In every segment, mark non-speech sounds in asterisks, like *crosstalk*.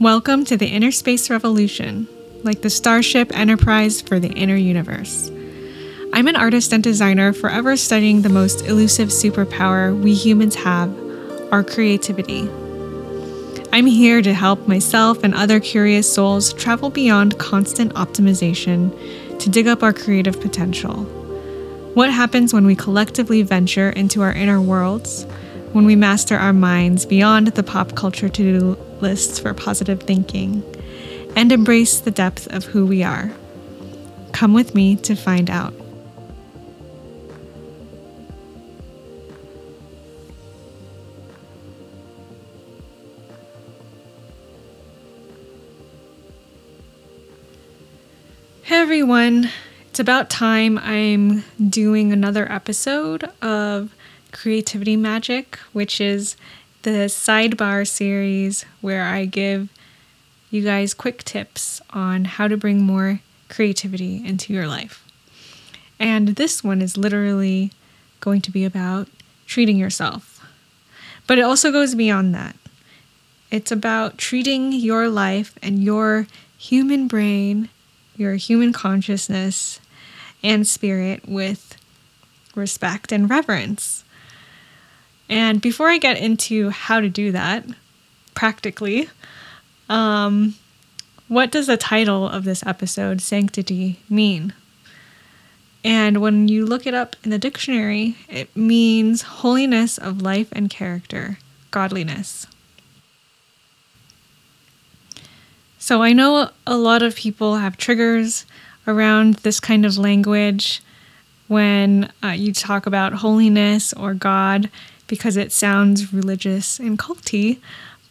Welcome to the Inner Space Revolution, like the Starship Enterprise for the inner universe. I'm an artist and designer forever studying the most elusive superpower we humans have our creativity. I'm here to help myself and other curious souls travel beyond constant optimization to dig up our creative potential. What happens when we collectively venture into our inner worlds, when we master our minds beyond the pop culture to do lists for positive thinking, and embrace the depth of who we are? Come with me to find out. Hey everyone, it's about time I'm doing another episode of Creativity Magic, which is the sidebar series where I give you guys quick tips on how to bring more creativity into your life. And this one is literally going to be about treating yourself. But it also goes beyond that. It's about treating your life and your human brain your human consciousness and spirit with respect and reverence. And before I get into how to do that practically, um, what does the title of this episode, Sanctity, mean? And when you look it up in the dictionary, it means holiness of life and character, godliness. So I know a lot of people have triggers around this kind of language when uh, you talk about holiness or God because it sounds religious and culty.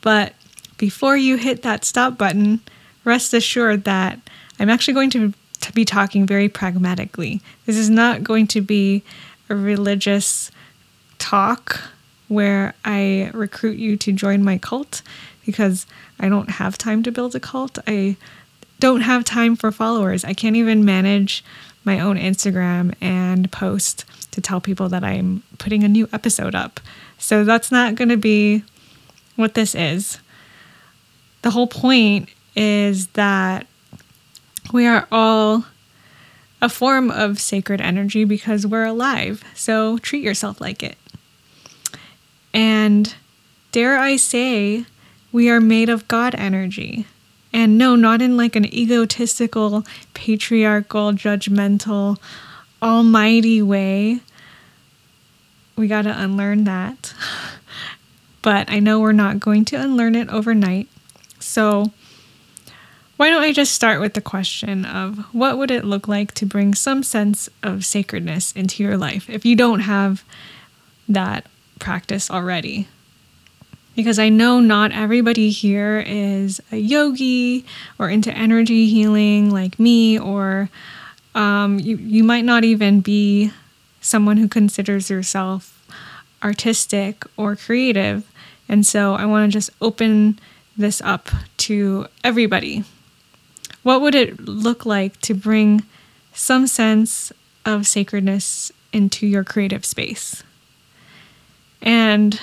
But before you hit that stop button, rest assured that I'm actually going to, to be talking very pragmatically. This is not going to be a religious talk where I recruit you to join my cult because I don't have time to build a cult. I don't have time for followers. I can't even manage my own Instagram and post to tell people that I'm putting a new episode up. So that's not going to be what this is. The whole point is that we are all a form of sacred energy because we're alive. So treat yourself like it. And dare I say, we are made of God energy. And no, not in like an egotistical, patriarchal, judgmental, almighty way. We got to unlearn that. *laughs* But I know we're not going to unlearn it overnight. So, why don't I just start with the question of what would it look like to bring some sense of sacredness into your life if you don't have that practice already? Because I know not everybody here is a yogi or into energy healing like me, or um, you, you might not even be someone who considers yourself artistic or creative. And so I want to just open this up to everybody. What would it look like to bring some sense of sacredness into your creative space? And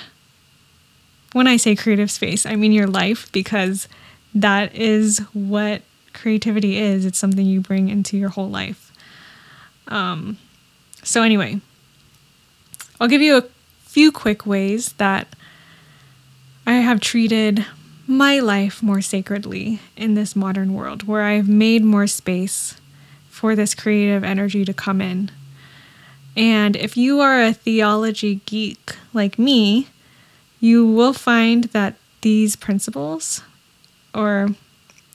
when I say creative space, I mean your life because that is what creativity is. It's something you bring into your whole life. Um, so, anyway, I'll give you a few quick ways that I have treated my life more sacredly in this modern world, where I've made more space for this creative energy to come in. And if you are a theology geek like me, you will find that these principles, or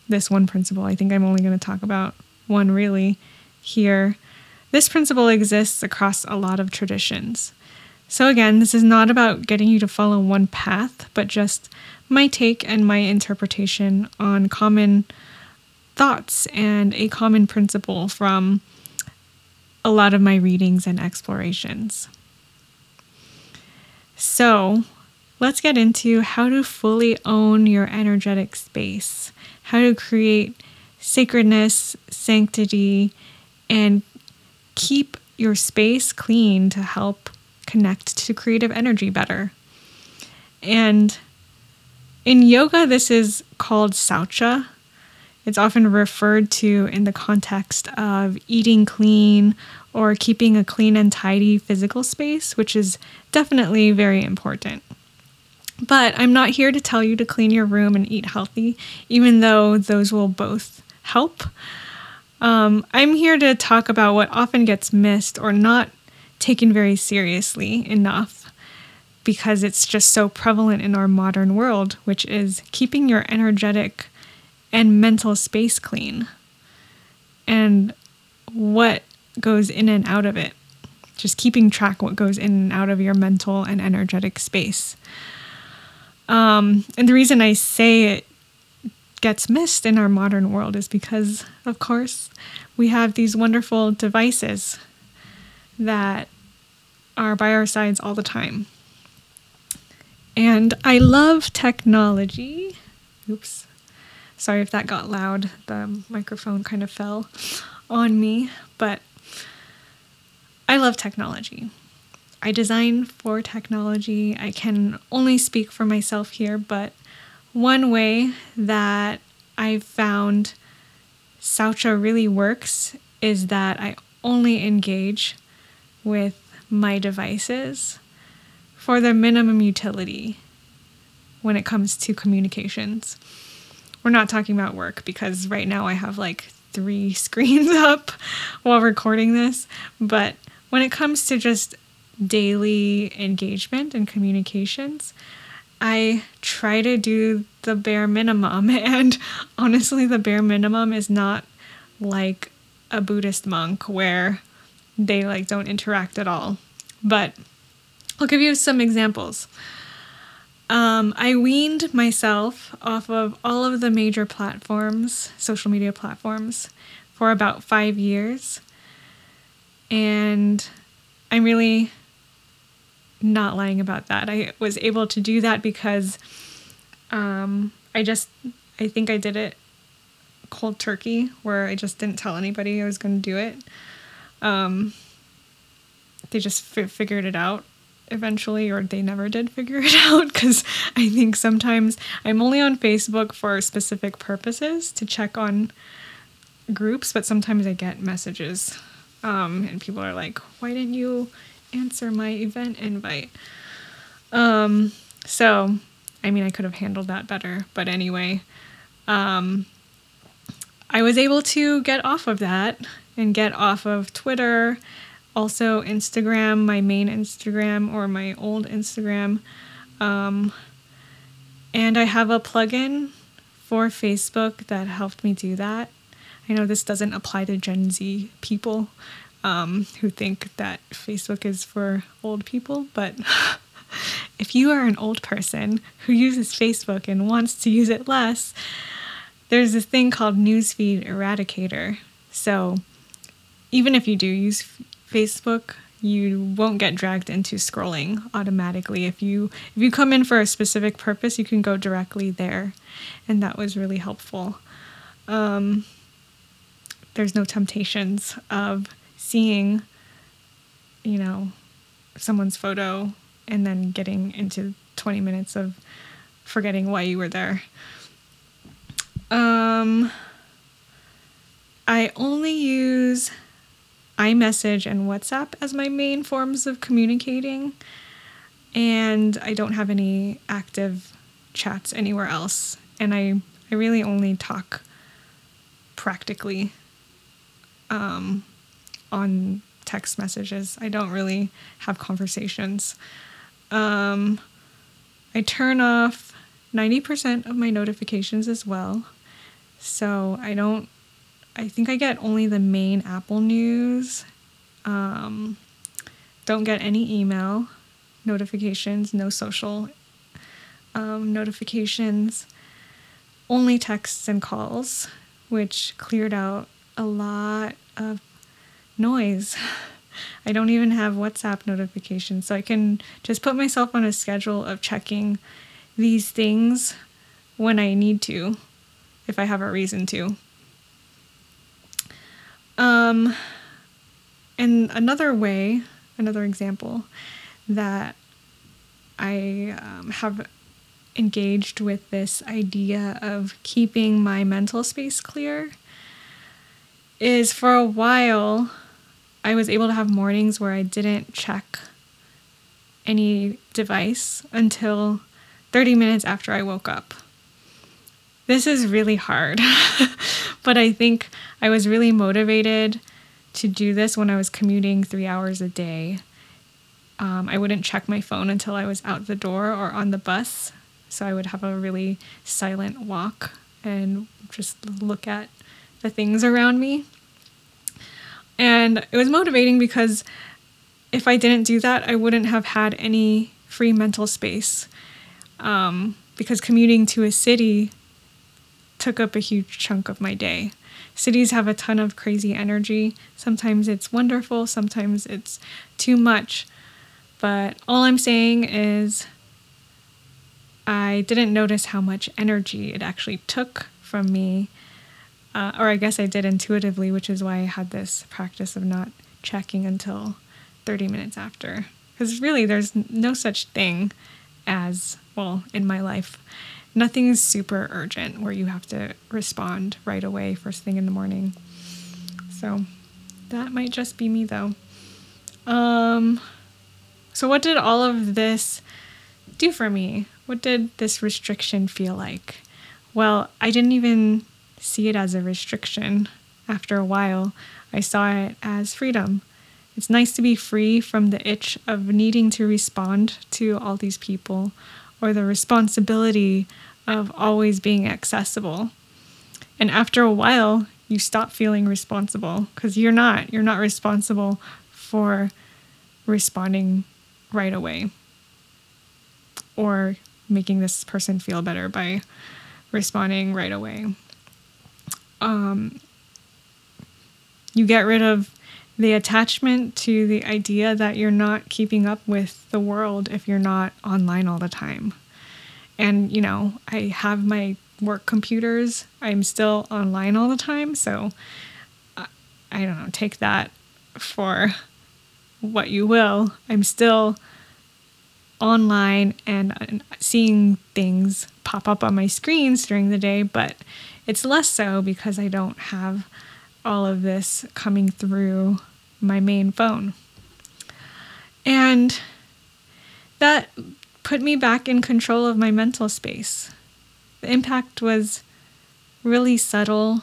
this one principle, I think I'm only going to talk about one really here. This principle exists across a lot of traditions. So, again, this is not about getting you to follow one path, but just my take and my interpretation on common thoughts and a common principle from a lot of my readings and explorations. So, let's get into how to fully own your energetic space, how to create sacredness, sanctity, and keep your space clean to help connect to creative energy better. And In yoga, this is called saucha. It's often referred to in the context of eating clean or keeping a clean and tidy physical space, which is definitely very important. But I'm not here to tell you to clean your room and eat healthy, even though those will both help. Um, I'm here to talk about what often gets missed or not taken very seriously enough because it's just so prevalent in our modern world, which is keeping your energetic and mental space clean and what goes in and out of it. Just keeping track what goes in and out of your mental and energetic space. Um, and the reason I say it gets missed in our modern world is because, of course, we have these wonderful devices that are by our sides all the time. And I love technology. Oops. Sorry if that got loud. The microphone kind of fell on me, but I love technology. I design for technology. I can only speak for myself here, but one way that I've found Saucha really works is that I only engage with my devices for their minimum utility when it comes to communications. We're not talking about work because right now I have like three *laughs* screens up while recording this, but when it comes to just daily engagement and communications, I try to do the bare minimum. *laughs* And honestly, the bare minimum is not like a Buddhist monk where they like don't interact at all. But I'll give you some examples. Um, I weaned myself off of all of the major platforms, social media platforms, for about five years. And I'm really not lying about that. I was able to do that because um, I just, I think I did it cold turkey, where I just didn't tell anybody I was going to do it. Um, they just f- figured it out eventually, or they never did figure *laughs* it out because I think sometimes I'm only on Facebook for specific purposes to check on groups, but sometimes I get messages um, and people are like, why didn't you answer my event invite. Um, so, I mean, I could have handled that better, but anyway, um, I was able to get off of that and get off of Twitter, also Instagram, my main Instagram or my old Instagram. Um, and I have a plugin for Facebook that helped me do that. I know this doesn't apply to Gen Z people, um, who think that Facebook is for old people, but *laughs* if you are an old person who uses Facebook and wants to use it less, there's this thing called Newsfeed Eradicator. So even if you do use Facebook, you won't get dragged into scrolling automatically. If you if you come in for a specific purpose, you can go directly there, and that was really helpful. Um, there's no temptations of seeing, you know, someone's photo and then getting into 20 minutes of forgetting why you were there. Um, I only use iMessage and WhatsApp as my main forms of communicating, and I don't have any active chats anywhere else. And I, I really only talk practically um, on text messages. I don't really have conversations. Um, I turn off 90% of my notifications as well. So I don't, I think I get only the main Apple News. Um, don't get any email notifications, no social um, notifications, only texts and calls, which cleared out a lot of noise. I don't even have WhatsApp notifications, so I can just put myself on a schedule of checking these things when I need to, if I have a reason to. Um, and another way, another example that I um, have engaged with this idea of keeping my mental space clear is for a while I was able to have mornings where I didn't check any device until 30 minutes after I woke up. This is really hard, *laughs* but I think I was really motivated to do this when I was commuting three hours a day. Um, I wouldn't check my phone until I was out the door or on the bus. So I would have a really silent walk and just look at the things around me. And it was motivating because if I didn't do that, I wouldn't have had any free mental space. Um, because commuting to a city took up a huge chunk of my day. Cities have a ton of crazy energy. Sometimes it's wonderful, sometimes it's too much. But all I'm saying is, I didn't notice how much energy it actually took from me. Uh, or I guess I did intuitively, which is why I had this practice of not checking until 30 minutes after. Because really, there's no such thing as, well, in my life, nothing's super urgent where you have to respond right away first thing in the morning. So that might just be me though. Um, so, what did all of this do for me? What did this restriction feel like? Well, I didn't even see it as a restriction. After a while, I saw it as freedom. It's nice to be free from the itch of needing to respond to all these people or the responsibility of always being accessible. And after a while, you stop feeling responsible because you're not. You're not responsible for responding right away or making this person feel better by responding right away. Um, you get rid of the attachment to the idea that you're not keeping up with the world if you're not online all the time. And, you know, I have my work computers, I'm still online all the time. So I, I don't know, take that for what you will. I'm still online and seeing things pop up on my screens during the day, but it's less so because I don't have all of this coming through my main phone. And that put me back in control of my mental space. The impact was really subtle.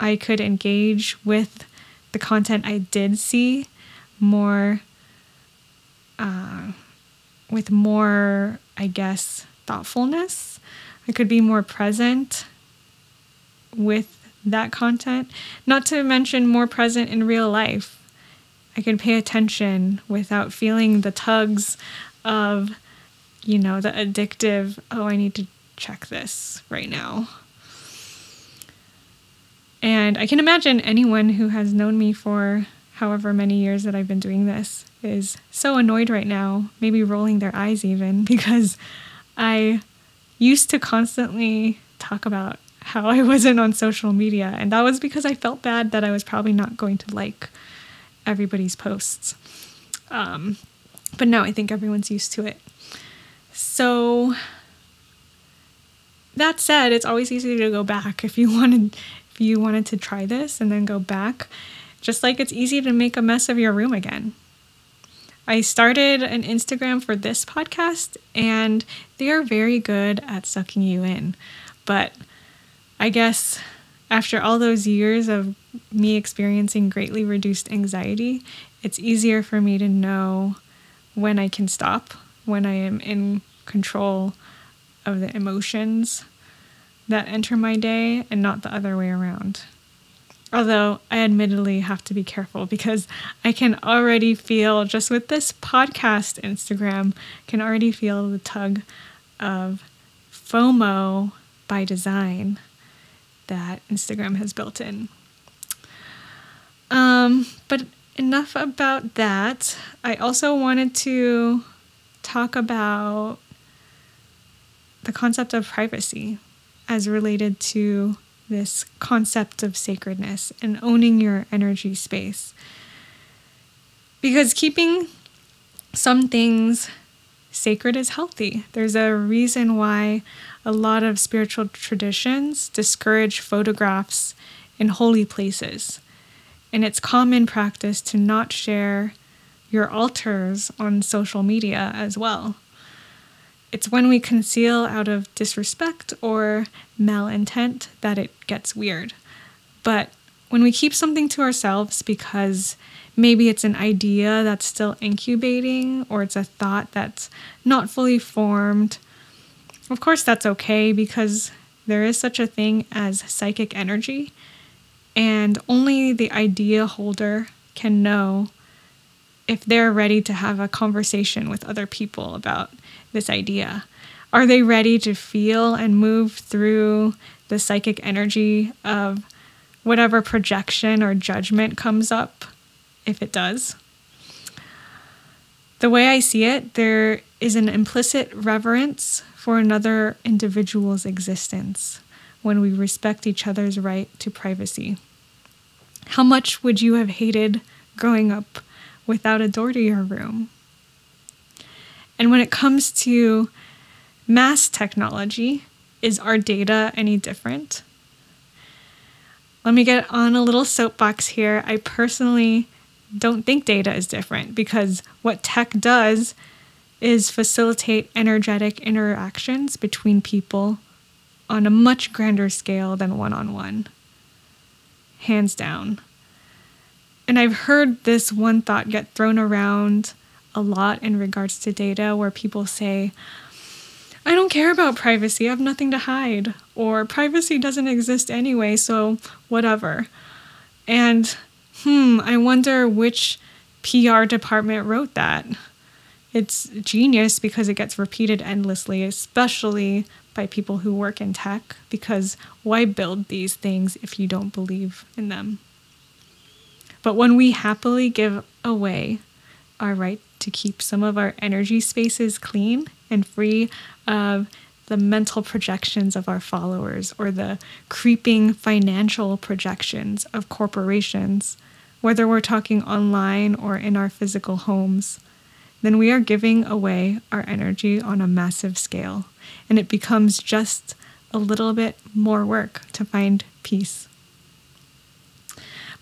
I could engage with the content I did see more, uh, with more, I guess, thoughtfulness. I could be more present with that content, not to mention more present in real life. I can pay attention without feeling the tugs of, you know, the addictive, oh, I need to check this right now. And I can imagine anyone who has known me for however many years that I've been doing this is so annoyed right now, maybe rolling their eyes even, *laughs* because I used to constantly talk about how I wasn't on social media. And that was because I felt bad that I was probably not going to like everybody's posts. Um, but now I think everyone's used to it. So that said, it's always easy to go back if you wanted if you wanted to try this and then go back. Just like it's easy to make a mess of your room again. I started an Instagram for this podcast and they are very good at sucking you in. But I guess after all those years of me experiencing greatly reduced anxiety, it's easier for me to know when I can stop, when I am in control of the emotions that enter my day and not the other way around. Although I admittedly have to be careful because I can already feel, just with this podcast Instagram, can already feel the tug of FOMO by design that Instagram has built in. Um, but enough about that. I also wanted to talk about the concept of privacy as related to this concept of sacredness and owning your energy space. Because keeping some things sacred is healthy. There's a reason why a lot of spiritual traditions discourage photographs in holy places. And it's common practice to not share your altars on social media as well. It's when we conceal out of disrespect or malintent that it gets weird. But when we keep something to ourselves because maybe it's an idea that's still incubating or it's a thought that's not fully formed, of course that's okay because there is such a thing as psychic energy, and only the idea holder can know if they're ready to have a conversation with other people about this idea. Are they ready to feel and move through the psychic energy of whatever projection or judgment comes up, if it does? The way I see it, there is an implicit reverence for another individual's existence when we respect each other's right to privacy. How much would you have hated growing up without a door to your room. And when it comes to mass technology, is our data any different? Let me get on a little soapbox here. I personally don't think data is different because what tech does is facilitate energetic interactions between people on a much grander scale than one on one. Hands down. And I've heard this one thought get thrown around a lot in regards to data where people say, I don't care about privacy, I have nothing to hide, or privacy doesn't exist anyway, so whatever. And hmm, I wonder which PR department wrote that. It's genius because it gets repeated endlessly, especially by people who work in tech, because why build these things if you don't believe in them? But when we happily give away our right to keep some of our energy spaces clean and free of the mental projections of our followers or the creeping financial projections of corporations, whether we're talking online or in our physical homes, then we are giving away our energy on a massive scale. And it becomes just a little bit more work to find peace.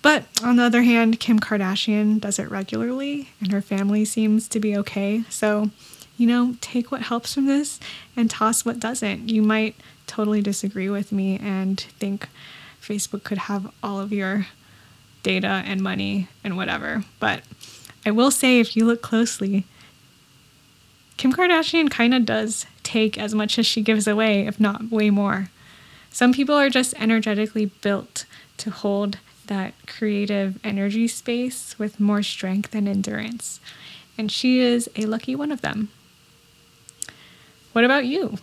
But on the other hand, Kim Kardashian does it regularly and her family seems to be okay. So, you know, take what helps from this and toss what doesn't. You might totally disagree with me and think Facebook could have all of your data and money and whatever. But I will say, if you look closely, Kim Kardashian kind of does take as much as she gives away, if not way more. Some people are just energetically built to hold that creative energy space with more strength and endurance. And she is a lucky one of them. What about you?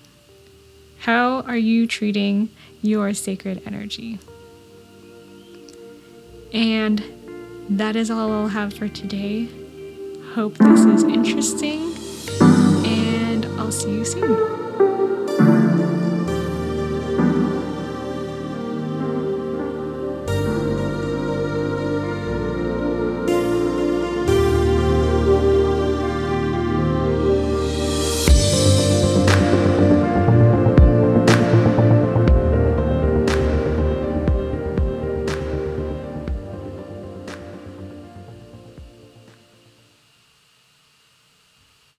How are you treating your sacred energy? And that is all I'll have for today. Hope this is interesting, and I'll see you soon.